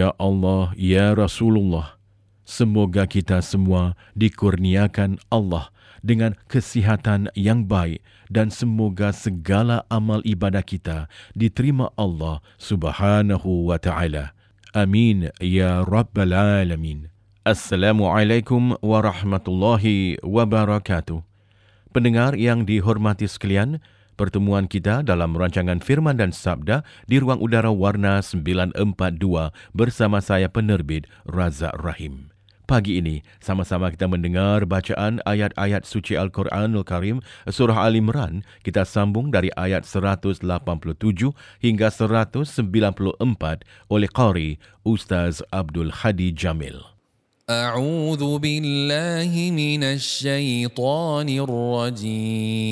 Ya Allah, Ya Rasulullah, semoga kita semua dikurniakan Allah dengan kesihatan yang baik dan semoga segala amal ibadah kita diterima Allah Subhanahu wa taala. Amin ya rabbal alamin. Assalamualaikum warahmatullahi wabarakatuh. Pendengar yang dihormati sekalian, pertemuan kita dalam rancangan Firman dan Sabda di ruang udara warna 942 bersama saya penerbit Razak Rahim. Pagi ini, sama-sama kita mendengar bacaan ayat-ayat suci Al-Quranul Karim Surah Al-Imran. Kita sambung dari ayat 187 hingga 194 oleh Qari Ustaz Abdul Hadi Jamil. أعوذ بالله من الشيطان الرجيم.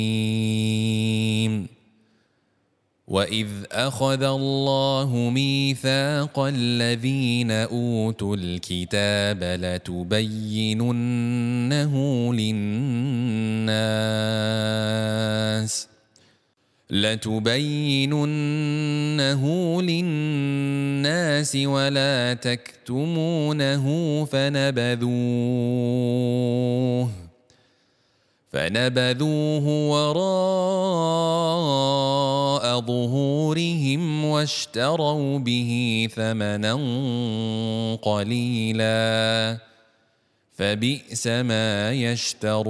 وإذ أخذ الله ميثاق الذين أوتوا الكتاب لتبيننه للناس لتبيننه للناس ولا تكتمونه فنبذوه فنبذوه وراء ظهورهم واشتروا به ثمنا قليلا فبئس ما يشترون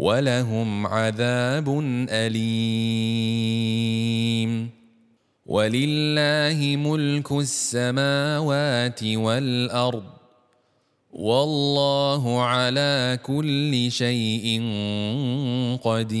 ولهم عذاب أليم. ولله ملك السماوات والأرض. والله على كل شيء قدير.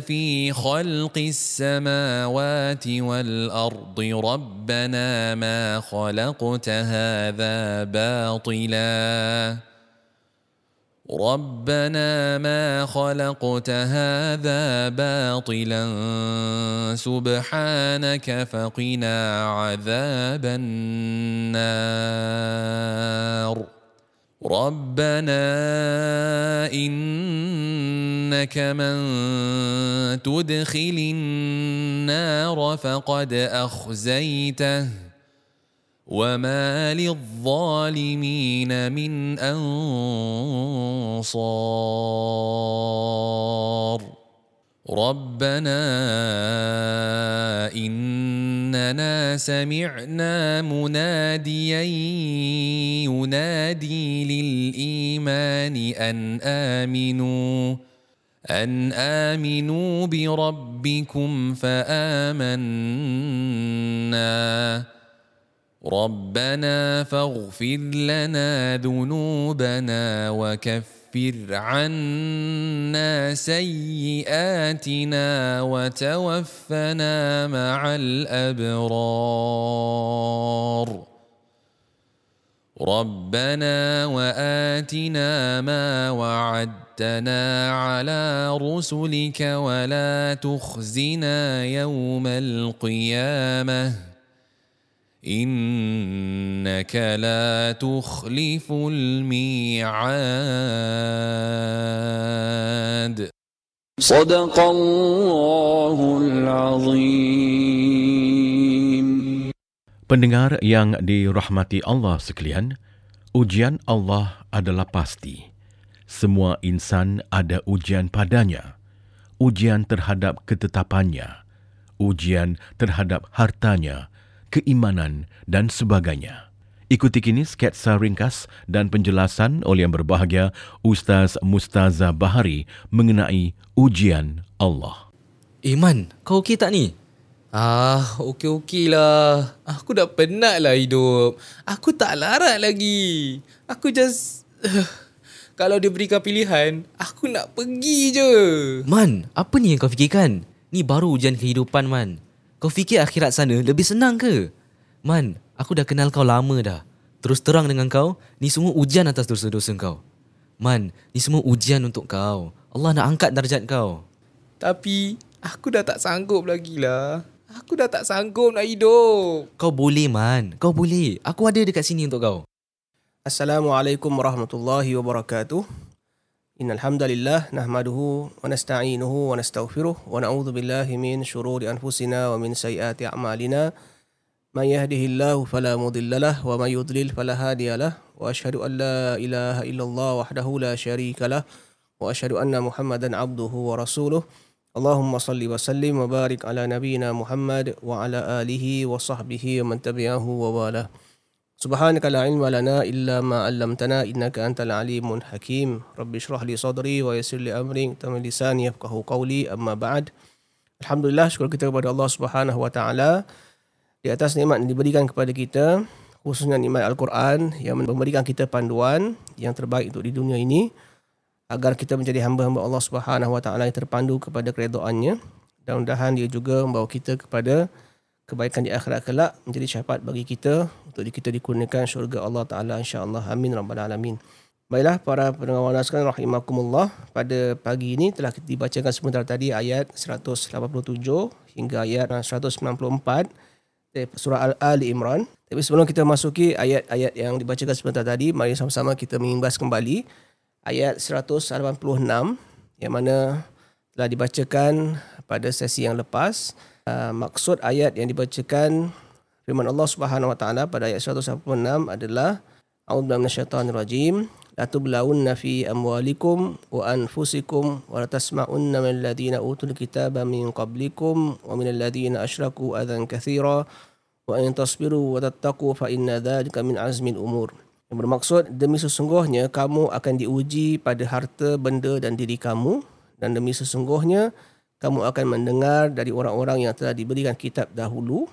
في خلق السماوات والأرض ربنا ما خلقت هذا باطلا. ربنا ما خلقت هذا باطلا. سبحانك فقنا عذاب النار. ربنا انك من تدخل النار فقد اخزيته وما للظالمين من انصار ربنا اننا سمعنا مناديا ينادي للايمان ان امنوا ان امنوا بربكم فامنا. ربنا فاغفر لنا ذنوبنا وكفر كفر عنا سيئاتنا وتوفنا مع الأبرار. ربنا وآتنا ما وعدتنا على رسلك ولا تخزنا يوم القيامة. انك لا تخلف الميعاد صدق الله العظيم Pendengar yang dirahmati Allah sekalian, ujian Allah adalah pasti. Semua insan ada ujian padanya. Ujian terhadap ketetapannya, ujian terhadap hartanya, keimanan dan sebagainya. Ikuti kini sketsa ringkas dan penjelasan oleh yang berbahagia Ustaz Mustaza Bahari mengenai ujian Allah. Iman, kau okey tak ni? Ah, okey-okey lah. Aku dah penat lah hidup. Aku tak larat lagi. Aku just... kalau diberikan pilihan, aku nak pergi je. Man, apa ni yang kau fikirkan? Ni baru ujian kehidupan, Man. Kau fikir akhirat sana lebih senang ke? Man, aku dah kenal kau lama dah. Terus terang dengan kau, ni semua ujian atas dosa-dosa kau. Man, ni semua ujian untuk kau. Allah nak angkat darjat kau. Tapi, aku dah tak sanggup lagi lah. Aku dah tak sanggup nak hidup. Kau boleh, Man. Kau boleh. Aku ada dekat sini untuk kau. Assalamualaikum warahmatullahi wabarakatuh. إن الحمد لله نحمده ونستعينه ونستغفره ونعوذ بالله من شرور أنفسنا ومن سيئات أعمالنا من يهده الله فلا مضل له ومن يضلل فلا هادي له وأشهد أن لا إله إلا الله وحده لا شريك له وأشهد أن محمدا عبده ورسوله اللهم صل وسلم وبارك على نبينا محمد وعلى آله وصحبه ومن تبعه وواله سبحانك لا علم لنا إلا ما علمتنا إنك أنت العليم الحكيم رب اشرح لي صدري ويسر لي أمري تم لساني يفقه قولي أما بعد Alhamdulillah syukur kita kepada Allah Subhanahu Wa Taala di atas nikmat yang diberikan kepada kita khususnya nikmat Al-Quran yang memberikan kita panduan yang terbaik untuk di dunia ini agar kita menjadi hamba-hamba Allah Subhanahu Wa Taala yang terpandu kepada keredoannya dan mudahan dia juga membawa kita kepada kebaikan di akhirat kelak menjadi syafaat bagi kita untuk kita dikurniakan syurga Allah Taala insya-Allah amin rabbal alamin. Baiklah para pendengar sekalian rahimakumullah pada pagi ini telah dibacakan sebentar tadi ayat 187 hingga ayat 194 dari surah Al-Ali Imran. Tapi sebelum kita masuki ayat-ayat yang dibacakan sebentar tadi, mari sama-sama kita mengimbas kembali ayat 186 yang mana telah dibacakan pada sesi yang lepas Uh, maksud ayat yang dibacakan firman Allah Subhanahu wa taala pada ayat 186 adalah A'udzu minasyaitonir rajim la tublawunna fi amwalikum wa anfusikum wa la tasma'unna min alladhina utul kitaba min qablikum wa min alladhina asyraku adhan katsira wa in tasbiru wa tattaqu fa inna dhalika min azmil umur. Yang bermaksud demi sesungguhnya kamu akan diuji pada harta benda dan diri kamu dan demi sesungguhnya kamu akan mendengar dari orang-orang yang telah diberikan kitab dahulu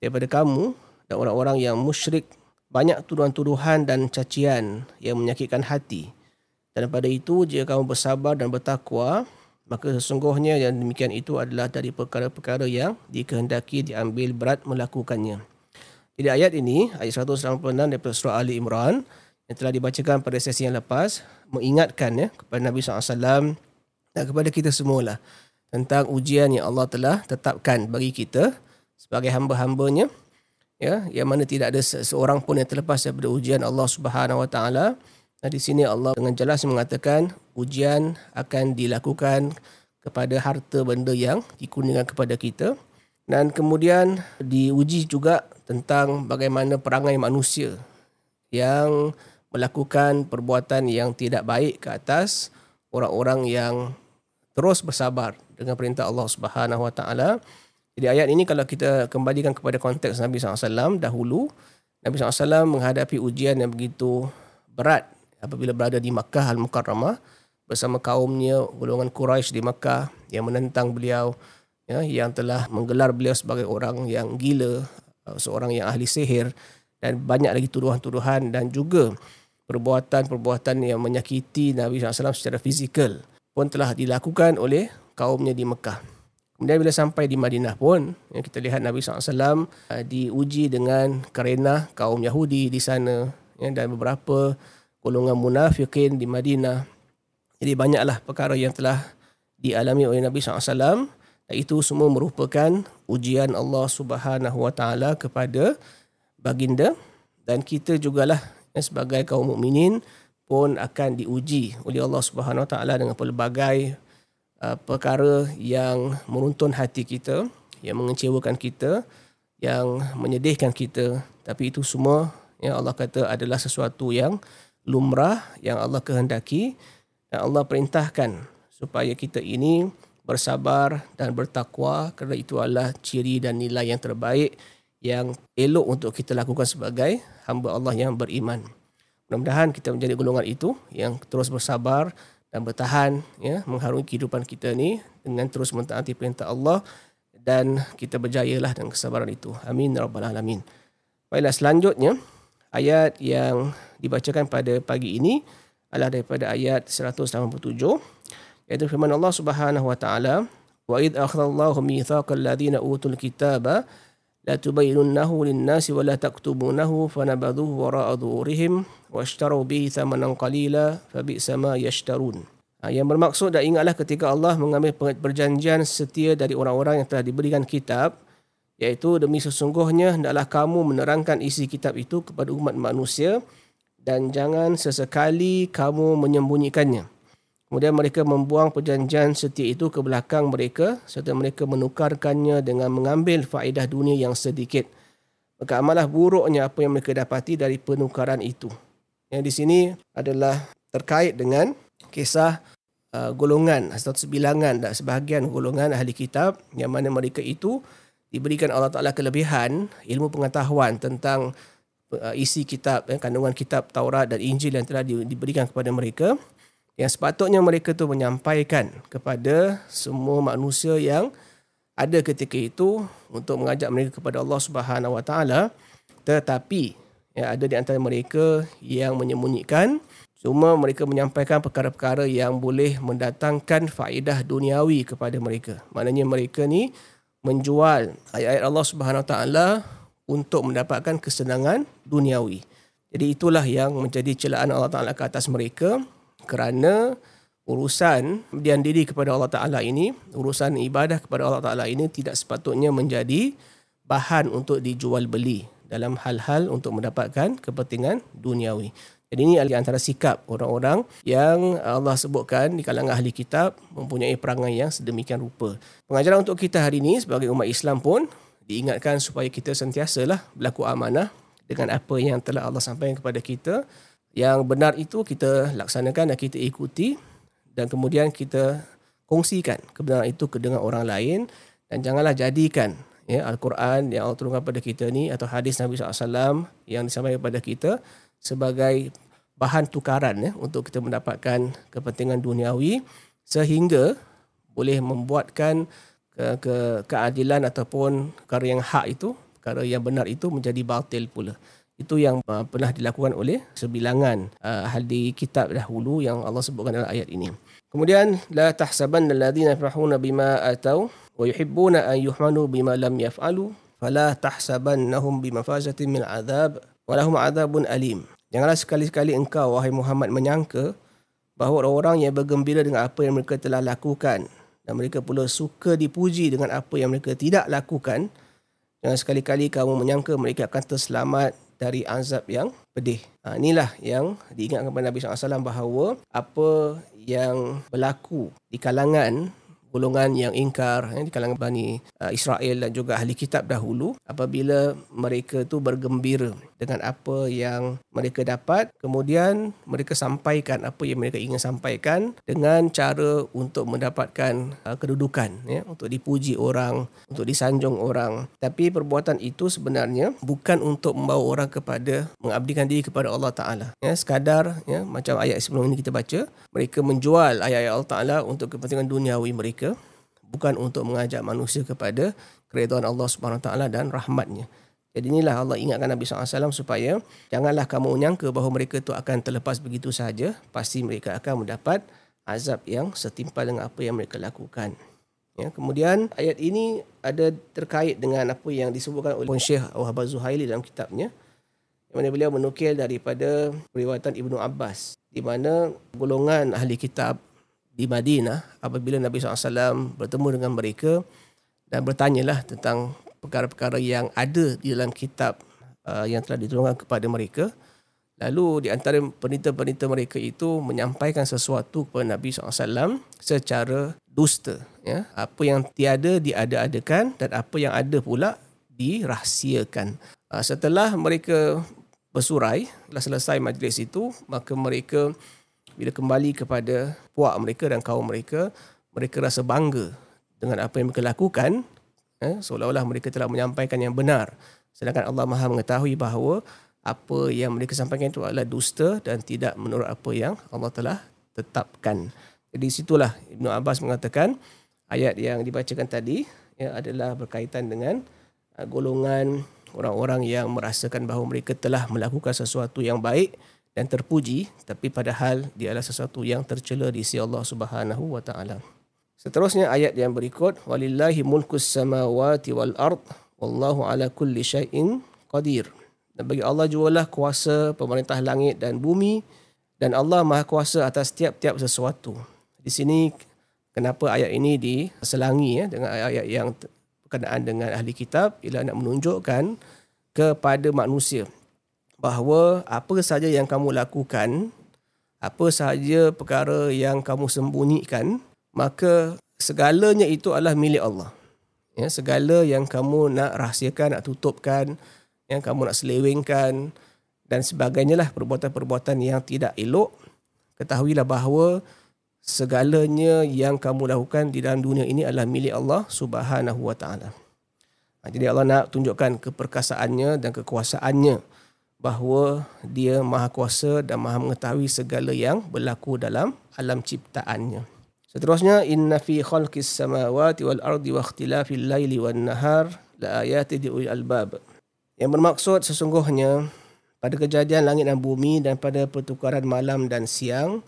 daripada kamu dan orang-orang yang musyrik banyak tuduhan-tuduhan dan cacian yang menyakitkan hati. Dan pada itu, jika kamu bersabar dan bertakwa, maka sesungguhnya yang demikian itu adalah dari perkara-perkara yang dikehendaki diambil berat melakukannya. Jadi ayat ini, ayat 186 daripada surah Ali Imran, yang telah dibacakan pada sesi yang lepas, mengingatkan ya, kepada Nabi SAW dan kepada kita semualah tentang ujian yang Allah telah tetapkan bagi kita sebagai hamba-hambanya. Ya yang mana tidak ada seorang pun yang terlepas daripada ujian Allah Subhanahu Wa Taala. Dan di sini Allah dengan jelas mengatakan ujian akan dilakukan kepada harta benda yang dikurniakan kepada kita. Dan kemudian diuji juga tentang bagaimana perangai manusia yang melakukan perbuatan yang tidak baik ke atas orang-orang yang terus bersabar dengan perintah Allah Subhanahu Wa Taala. Jadi ayat ini kalau kita kembalikan kepada konteks Nabi SAW dahulu, Nabi SAW menghadapi ujian yang begitu berat apabila berada di Makkah Al-Mukarramah bersama kaumnya golongan Quraisy di Makkah yang menentang beliau ya yang telah menggelar beliau sebagai orang yang gila, uh, seorang yang ahli sihir dan banyak lagi tuduhan-tuduhan dan juga perbuatan-perbuatan yang menyakiti Nabi SAW secara fizikal pun telah dilakukan oleh kaumnya di Mekah. Kemudian bila sampai di Madinah pun, ya, kita lihat Nabi SAW uh, diuji dengan kerana kaum Yahudi di sana ya, dan beberapa golongan munafikin di Madinah. Jadi banyaklah perkara yang telah dialami oleh Nabi SAW itu semua merupakan ujian Allah Subhanahu Wa Taala kepada baginda dan kita jugalah ya, sebagai kaum mukminin pun akan diuji oleh Allah Subhanahu Wa Taala dengan pelbagai uh, perkara yang meruntun hati kita, yang mengecewakan kita, yang menyedihkan kita. Tapi itu semua yang Allah kata adalah sesuatu yang lumrah yang Allah kehendaki dan Allah perintahkan supaya kita ini bersabar dan bertakwa kerana itu adalah ciri dan nilai yang terbaik yang elok untuk kita lakukan sebagai hamba Allah yang beriman. Mudah-mudahan kita menjadi golongan itu yang terus bersabar dan bertahan ya mengharungi kehidupan kita ni dengan terus mentaati perintah Allah dan kita berjayalah dengan kesabaran itu. Amin rabbal alamin. Baiklah selanjutnya ayat yang dibacakan pada pagi ini adalah daripada ayat 187 iaitu firman Allah Subhanahu wa taala wa id akhadallahu mitsaqal ladzina utul kitaba lin-nasi wa la taktubunahu fanabadhuhu wara'a dhuhurihim washtaru bihi thamanan qalila fabi'sa ma yashtarun. Ha, yang bermaksud dan ingatlah ketika Allah mengambil perjanjian setia dari orang-orang yang telah diberikan kitab iaitu demi sesungguhnya hendaklah kamu menerangkan isi kitab itu kepada umat manusia dan jangan sesekali kamu menyembunyikannya. Kemudian mereka membuang perjanjian setia itu ke belakang mereka serta mereka menukarkannya dengan mengambil faedah dunia yang sedikit. Maka amalah buruknya apa yang mereka dapati dari penukaran itu. Yang di sini adalah terkait dengan kisah uh, golongan atau sebilangan dan sebahagian golongan ahli kitab yang mana mereka itu diberikan Allah Ta'ala kelebihan ilmu pengetahuan tentang uh, isi kitab, eh, kandungan kitab Taurat dan Injil yang telah diberikan kepada mereka yang sepatutnya mereka tu menyampaikan kepada semua manusia yang ada ketika itu untuk mengajak mereka kepada Allah Subhanahu Wa Taala. Tetapi ya ada di antara mereka yang menyembunyikan. Cuma mereka menyampaikan perkara-perkara yang boleh mendatangkan faedah duniawi kepada mereka. Maknanya mereka ni menjual ayat-ayat Allah Subhanahu Wa Taala untuk mendapatkan kesenangan duniawi. Jadi itulah yang menjadi celaan Allah Taala ke atas mereka kerana urusan dian diri kepada Allah Ta'ala ini, urusan ibadah kepada Allah Ta'ala ini tidak sepatutnya menjadi bahan untuk dijual beli dalam hal-hal untuk mendapatkan kepentingan duniawi. Jadi ini adalah antara sikap orang-orang yang Allah sebutkan di kalangan ahli kitab mempunyai perangai yang sedemikian rupa. Pengajaran untuk kita hari ini sebagai umat Islam pun diingatkan supaya kita sentiasalah berlaku amanah dengan apa yang telah Allah sampaikan kepada kita yang benar itu kita laksanakan dan kita ikuti dan kemudian kita kongsikan kebenaran itu ke dengan orang lain dan janganlah jadikan ya al-Quran yang Allah turunkan kepada kita ni atau hadis Nabi SAW yang disampaikan kepada kita sebagai bahan tukaran ya untuk kita mendapatkan kepentingan duniawi sehingga boleh membuatkan ke, ke keadilan ataupun perkara yang hak itu perkara yang benar itu menjadi batil pula itu yang uh, pernah dilakukan oleh sebilangan uh, ahli kitab dahulu yang Allah sebutkan dalam ayat ini. Kemudian la tahsaban alladhina yafrahuna bima atau wa yuhibbuna an yuhmanu bima lam yaf'alu fala tahsabannahum bimafazatin min adhab wa lahum adhabun alim. Janganlah sekali-sekali engkau wahai Muhammad menyangka bahawa orang-orang yang bergembira dengan apa yang mereka telah lakukan dan mereka pula suka dipuji dengan apa yang mereka tidak lakukan Jangan sekali-kali kamu menyangka mereka akan terselamat dari azab yang pedih. Ha, inilah yang diingatkan kepada Nabi SAW bahawa apa yang berlaku di kalangan golongan yang ingkar eh, di kalangan Bani uh, Israel dan juga ahli kitab dahulu apabila mereka tu bergembira dengan apa yang mereka dapat. Kemudian mereka sampaikan apa yang mereka ingin sampaikan dengan cara untuk mendapatkan uh, kedudukan ya untuk dipuji orang untuk disanjung orang. Tapi perbuatan itu sebenarnya bukan untuk membawa orang kepada mengabdikan diri kepada Allah Taala ya. Sekadar ya macam ayat sebelum ini kita baca mereka menjual ayat-ayat Allah Taala untuk kepentingan duniawi mereka bukan untuk mengajak manusia kepada keredaan Allah Subhanahu Wa Taala dan rahmatnya. Jadi inilah Allah ingatkan Nabi SAW supaya janganlah kamu menyangka bahawa mereka itu akan terlepas begitu sahaja. Pasti mereka akan mendapat azab yang setimpal dengan apa yang mereka lakukan. Ya, kemudian ayat ini ada terkait dengan apa yang disebutkan oleh Syekh Wahab Zuhaili dalam kitabnya. Yang mana beliau menukil daripada periwayatan Ibnu Abbas. Di mana golongan ahli kitab di Madinah apabila Nabi SAW bertemu dengan mereka dan bertanyalah tentang perkara-perkara yang ada di dalam kitab uh, yang telah diturunkan kepada mereka. Lalu di antara penita-penita mereka itu menyampaikan sesuatu kepada Nabi SAW secara dusta. Ya? Apa yang tiada diada-adakan dan apa yang ada pula dirahsiakan. Uh, setelah mereka bersurai, telah selesai majlis itu, maka mereka bila kembali kepada puak mereka dan kaum mereka, mereka rasa bangga dengan apa yang mereka lakukan, eh, seolah-olah mereka telah menyampaikan yang benar. Sedangkan Allah Maha mengetahui bahawa apa yang mereka sampaikan itu adalah dusta dan tidak menurut apa yang Allah telah tetapkan. Jadi situlah Ibnu Abbas mengatakan ayat yang dibacakan tadi ya, adalah berkaitan dengan uh, golongan orang-orang yang merasakan bahawa mereka telah melakukan sesuatu yang baik dan terpuji tapi padahal dia adalah sesuatu yang tercela di sisi Allah Subhanahu wa taala. Seterusnya ayat yang berikut walillahi mulkus samawati wal ard wallahu ala kulli syai'in qadir. Dan bagi Allah jualah kuasa pemerintah langit dan bumi dan Allah Maha kuasa atas tiap-tiap sesuatu. Di sini kenapa ayat ini diselangi ya dengan ayat-ayat yang berkenaan dengan ahli kitab ialah nak menunjukkan kepada manusia bahawa apa sahaja yang kamu lakukan, apa sahaja perkara yang kamu sembunyikan, maka segalanya itu adalah milik Allah. Ya, segala yang kamu nak rahsiakan, nak tutupkan, yang kamu nak selewengkan dan sebagainya lah perbuatan-perbuatan yang tidak elok, ketahuilah bahawa segalanya yang kamu lakukan di dalam dunia ini adalah milik Allah Subhanahu Wa Taala. Ha, jadi Allah nak tunjukkan keperkasaannya dan kekuasaannya bahawa dia maha kuasa dan maha mengetahui segala yang berlaku dalam alam ciptaannya. Seterusnya inna fi khalqis samawati wal ardi wa ikhtilafil laili wan nahar la ayati li albab. Yang bermaksud sesungguhnya pada kejadian langit dan bumi dan pada pertukaran malam dan siang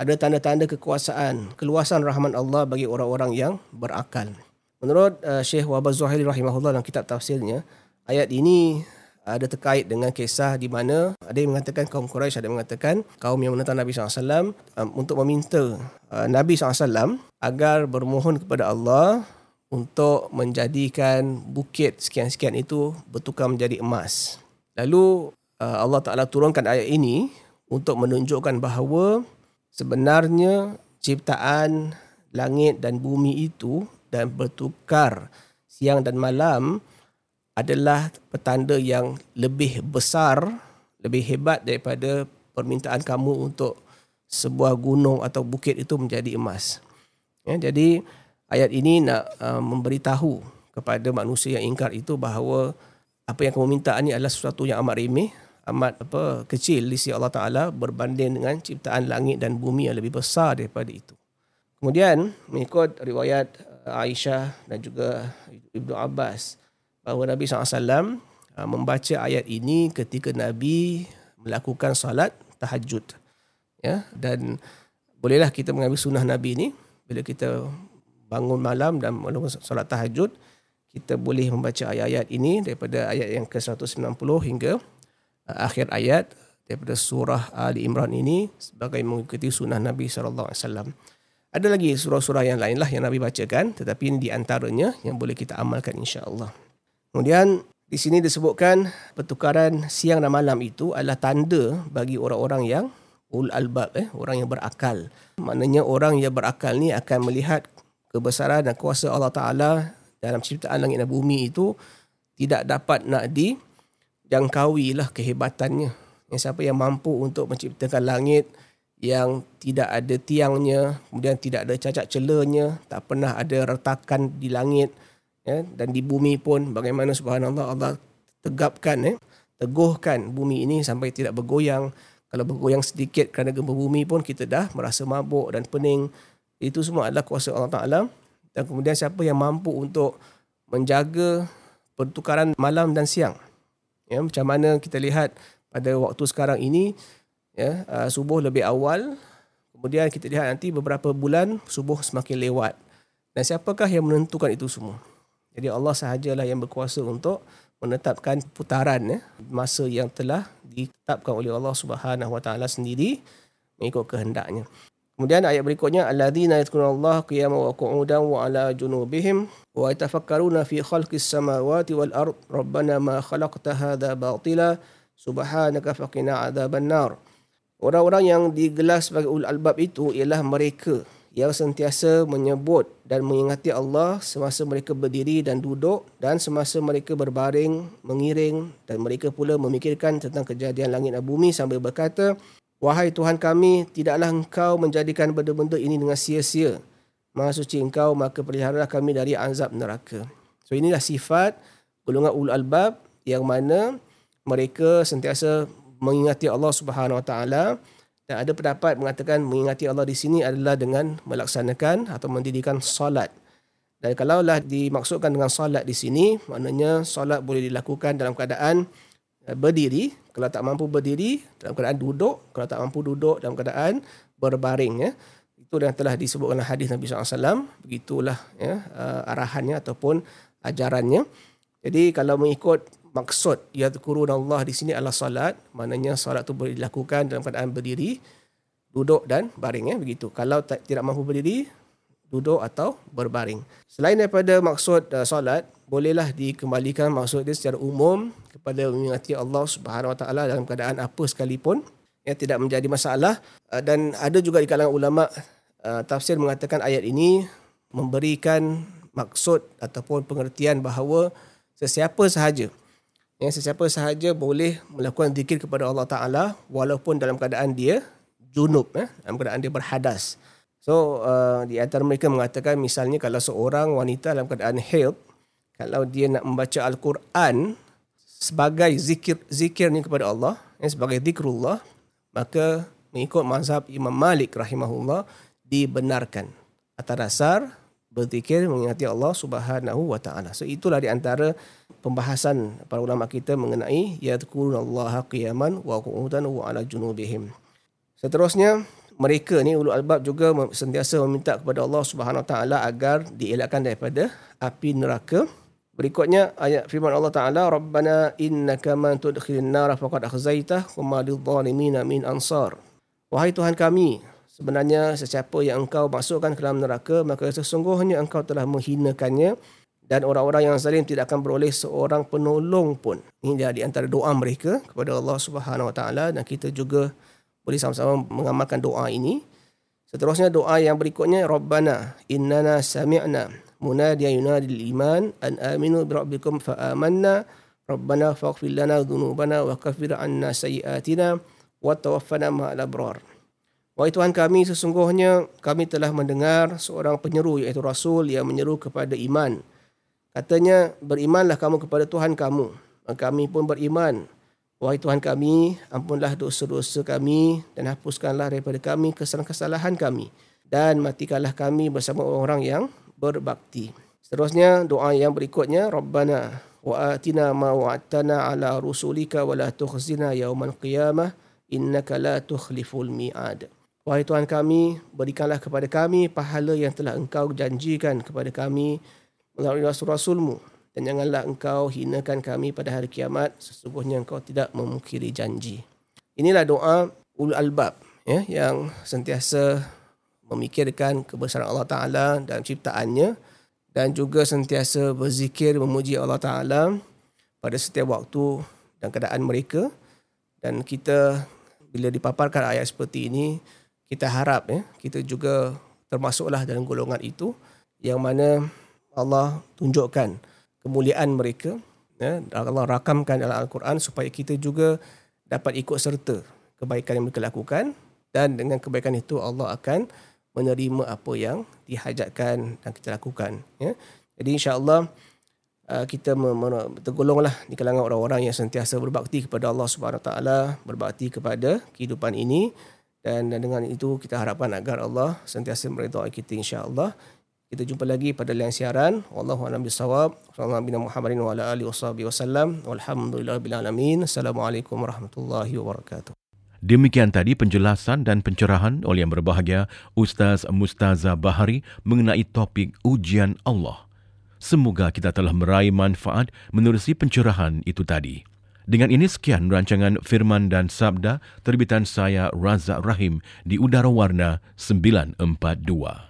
ada tanda-tanda kekuasaan, keluasan rahman Allah bagi orang-orang yang berakal. Menurut uh, Syekh Wabaz Zuhaili rahimahullah dalam kitab tafsirnya, ayat ini ada terkait dengan kisah di mana ada yang mengatakan kaum Quraisy ada yang mengatakan kaum yang menentang Nabi SAW um, untuk meminta uh, Nabi SAW agar bermohon kepada Allah untuk menjadikan bukit sekian-sekian itu bertukar menjadi emas. Lalu uh, Allah Ta'ala turunkan ayat ini untuk menunjukkan bahawa sebenarnya ciptaan langit dan bumi itu dan bertukar siang dan malam adalah petanda yang lebih besar, lebih hebat daripada permintaan kamu untuk sebuah gunung atau bukit itu menjadi emas. Ya, jadi ayat ini nak uh, memberitahu kepada manusia yang ingkar itu bahawa apa yang kamu minta ini adalah sesuatu yang amat remeh, amat apa kecil di sisi Allah Taala berbanding dengan ciptaan langit dan bumi yang lebih besar daripada itu. Kemudian mengikut riwayat uh, Aisyah dan juga Ibnu Abbas bahawa Nabi SAW uh, membaca ayat ini ketika Nabi melakukan salat tahajud. Ya, dan bolehlah kita mengambil sunnah Nabi ini bila kita bangun malam dan melakukan salat tahajud, kita boleh membaca ayat-ayat ini daripada ayat yang ke-190 hingga uh, akhir ayat daripada surah Ali Imran ini sebagai mengikuti sunnah Nabi wasallam. Ada lagi surah-surah yang lainlah yang Nabi bacakan tetapi ini di antaranya yang boleh kita amalkan insya-Allah. Kemudian di sini disebutkan pertukaran siang dan malam itu adalah tanda bagi orang-orang yang ul albab eh orang yang berakal. Maknanya orang yang berakal ni akan melihat kebesaran dan kuasa Allah Ta'ala dalam ciptaan langit dan bumi itu tidak dapat nak dijangkaui lah kehebatannya. Yang siapa yang mampu untuk menciptakan langit yang tidak ada tiangnya, kemudian tidak ada cacat celanya, tak pernah ada retakan di langit ya, dan di bumi pun bagaimana subhanallah Allah tegapkan eh, teguhkan bumi ini sampai tidak bergoyang. Kalau bergoyang sedikit kerana gempa bumi pun kita dah merasa mabuk dan pening. Itu semua adalah kuasa Allah Ta'ala. Dan kemudian siapa yang mampu untuk menjaga pertukaran malam dan siang. Ya, macam mana kita lihat pada waktu sekarang ini, ya, uh, subuh lebih awal. Kemudian kita lihat nanti beberapa bulan subuh semakin lewat. Dan siapakah yang menentukan itu semua? Jadi Allah sahajalah yang berkuasa untuk menetapkan putaran ya, masa yang telah ditetapkan oleh Allah Subhanahu Wa Taala sendiri mengikut kehendaknya. Kemudian ayat berikutnya alladzina yadhkuruna qiyaman wa qu'udan wa ala junubihim wa yatafakkaruna fi khalqis samawati wal ard rabbana ma khalaqta hadha batila subhanaka faqina adzaban nar. Orang-orang yang digelas sebagai ul albab itu ialah mereka yang sentiasa menyebut dan mengingati Allah semasa mereka berdiri dan duduk dan semasa mereka berbaring, mengiring dan mereka pula memikirkan tentang kejadian langit dan bumi sambil berkata, Wahai Tuhan kami, tidaklah engkau menjadikan benda-benda ini dengan sia-sia. Maha suci engkau, maka peliharalah kami dari azab neraka. So inilah sifat golongan ul albab yang mana mereka sentiasa mengingati Allah Subhanahu Wa Taala dan ada pendapat mengatakan mengingati Allah di sini adalah dengan melaksanakan atau mendirikan solat. Dan kalaulah dimaksudkan dengan solat di sini, maknanya solat boleh dilakukan dalam keadaan Eh, berdiri. Kalau tak mampu berdiri dalam keadaan duduk. Kalau tak mampu duduk dalam keadaan berbaring ya. Itu yang telah disebutkan dalam hadis Nabi SAW begitulah ya uh, arahannya ataupun ajarannya. Jadi kalau mengikut maksud ya Allah di sini adalah salat. Maknanya salat itu boleh dilakukan dalam keadaan berdiri duduk dan baring ya begitu. Kalau tak, tidak mampu berdiri duduk atau berbaring. Selain daripada maksud uh, solat, bolehlah dikembalikan maksud dia secara umum kepada mengingati Allah Subhanahu Wa Taala dalam keadaan apa sekalipun yang tidak menjadi masalah. Uh, dan ada juga di kalangan ulama uh, tafsir mengatakan ayat ini memberikan maksud ataupun pengertian bahawa sesiapa sahaja yang sesiapa sahaja boleh melakukan zikir kepada Allah Taala walaupun dalam keadaan dia junub eh, dalam keadaan dia berhadas. So uh, di antara mereka mengatakan misalnya kalau seorang wanita dalam keadaan haid kalau dia nak membaca al-Quran sebagai zikir zikir ni kepada Allah eh, sebagai zikrullah maka mengikut mazhab Imam Malik rahimahullah dibenarkan atas dasar berzikir mengingati Allah Subhanahu wa taala. So itulah di antara pembahasan para ulama kita mengenai yadhkurunallaha qiyaman wa qu'udan wa ala junubihim. Seterusnya mereka ni ulul albab juga sentiasa meminta kepada Allah Subhanahu taala agar dielakkan daripada api neraka. Berikutnya ayat firman Allah Taala Rabbana innaka man tudkhilin nar faqad akhzaitah wa ma min ansar. Wahai Tuhan kami, sebenarnya sesiapa yang engkau masukkan ke dalam neraka maka sesungguhnya engkau telah menghinakannya dan orang-orang yang zalim tidak akan beroleh seorang penolong pun. Ini dia di antara doa mereka kepada Allah Subhanahu Wa Taala dan kita juga boleh sama-sama mengamalkan doa ini. Seterusnya doa yang berikutnya Rabbana innana sami'na munadiyan yunadil iman an aminu bi rabbikum fa amanna Rabbana faghfir lana dhunubana wa kaffir 'anna sayyi'atina wa tawaffana ma'al abrar. Wahai Tuhan kami sesungguhnya kami telah mendengar seorang penyeru iaitu rasul yang menyeru kepada iman. Katanya berimanlah kamu kepada Tuhan kamu. Kami pun beriman Wahai Tuhan kami, ampunlah dosa-dosa kami dan hapuskanlah daripada kami kesalahan-kesalahan kami dan matikanlah kami bersama orang yang berbakti. Seterusnya doa yang berikutnya Rabbana wa atina ma wa'adtana ala rusulika wa la tukhzina yaumal qiyamah innaka la tukhliful mi'ad. Wahai Tuhan kami, berikanlah kepada kami pahala yang telah Engkau janjikan kepada kami melalui rasul-rasulmu dan janganlah engkau hinakan kami pada hari kiamat. Sesungguhnya engkau tidak memukiri janji. Inilah doa ul albab ya yang sentiasa memikirkan kebesaran Allah Taala dan ciptaannya. Dan juga sentiasa berzikir memuji Allah Taala pada setiap waktu dan keadaan mereka. Dan kita bila dipaparkan ayat seperti ini kita harap ya kita juga termasuklah dalam golongan itu. Yang mana Allah tunjukkan kemuliaan mereka ya, Allah rakamkan dalam Al-Quran supaya kita juga dapat ikut serta kebaikan yang mereka lakukan dan dengan kebaikan itu Allah akan menerima apa yang dihajatkan dan kita lakukan ya. Jadi insya-Allah uh, kita tergolonglah di kalangan orang-orang yang sentiasa berbakti kepada Allah Subhanahu taala, berbakti kepada kehidupan ini dan dengan itu kita harapkan agar Allah sentiasa meridai kita insya-Allah. Kita jumpa lagi pada lain siaran. Wallahu a'lam alamin. Assalamualaikum warahmatullahi wabarakatuh. Demikian tadi penjelasan dan pencerahan oleh yang berbahagia Ustaz Mustaza Bahari mengenai topik ujian Allah. Semoga kita telah meraih manfaat menerusi pencerahan itu tadi. Dengan ini sekian rancangan Firman dan Sabda terbitan saya Razak Rahim di Udara Warna 942.